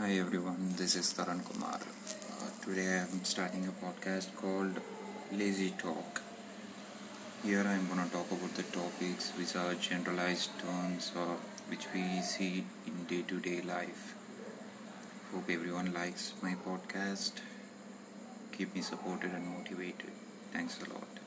Hi everyone, this is Taran Kumar. Uh, today I'm starting a podcast called Lazy Talk. Here I'm gonna talk about the topics which are generalized terms or which we see in day to day life. Hope everyone likes my podcast. Keep me supported and motivated. Thanks a lot.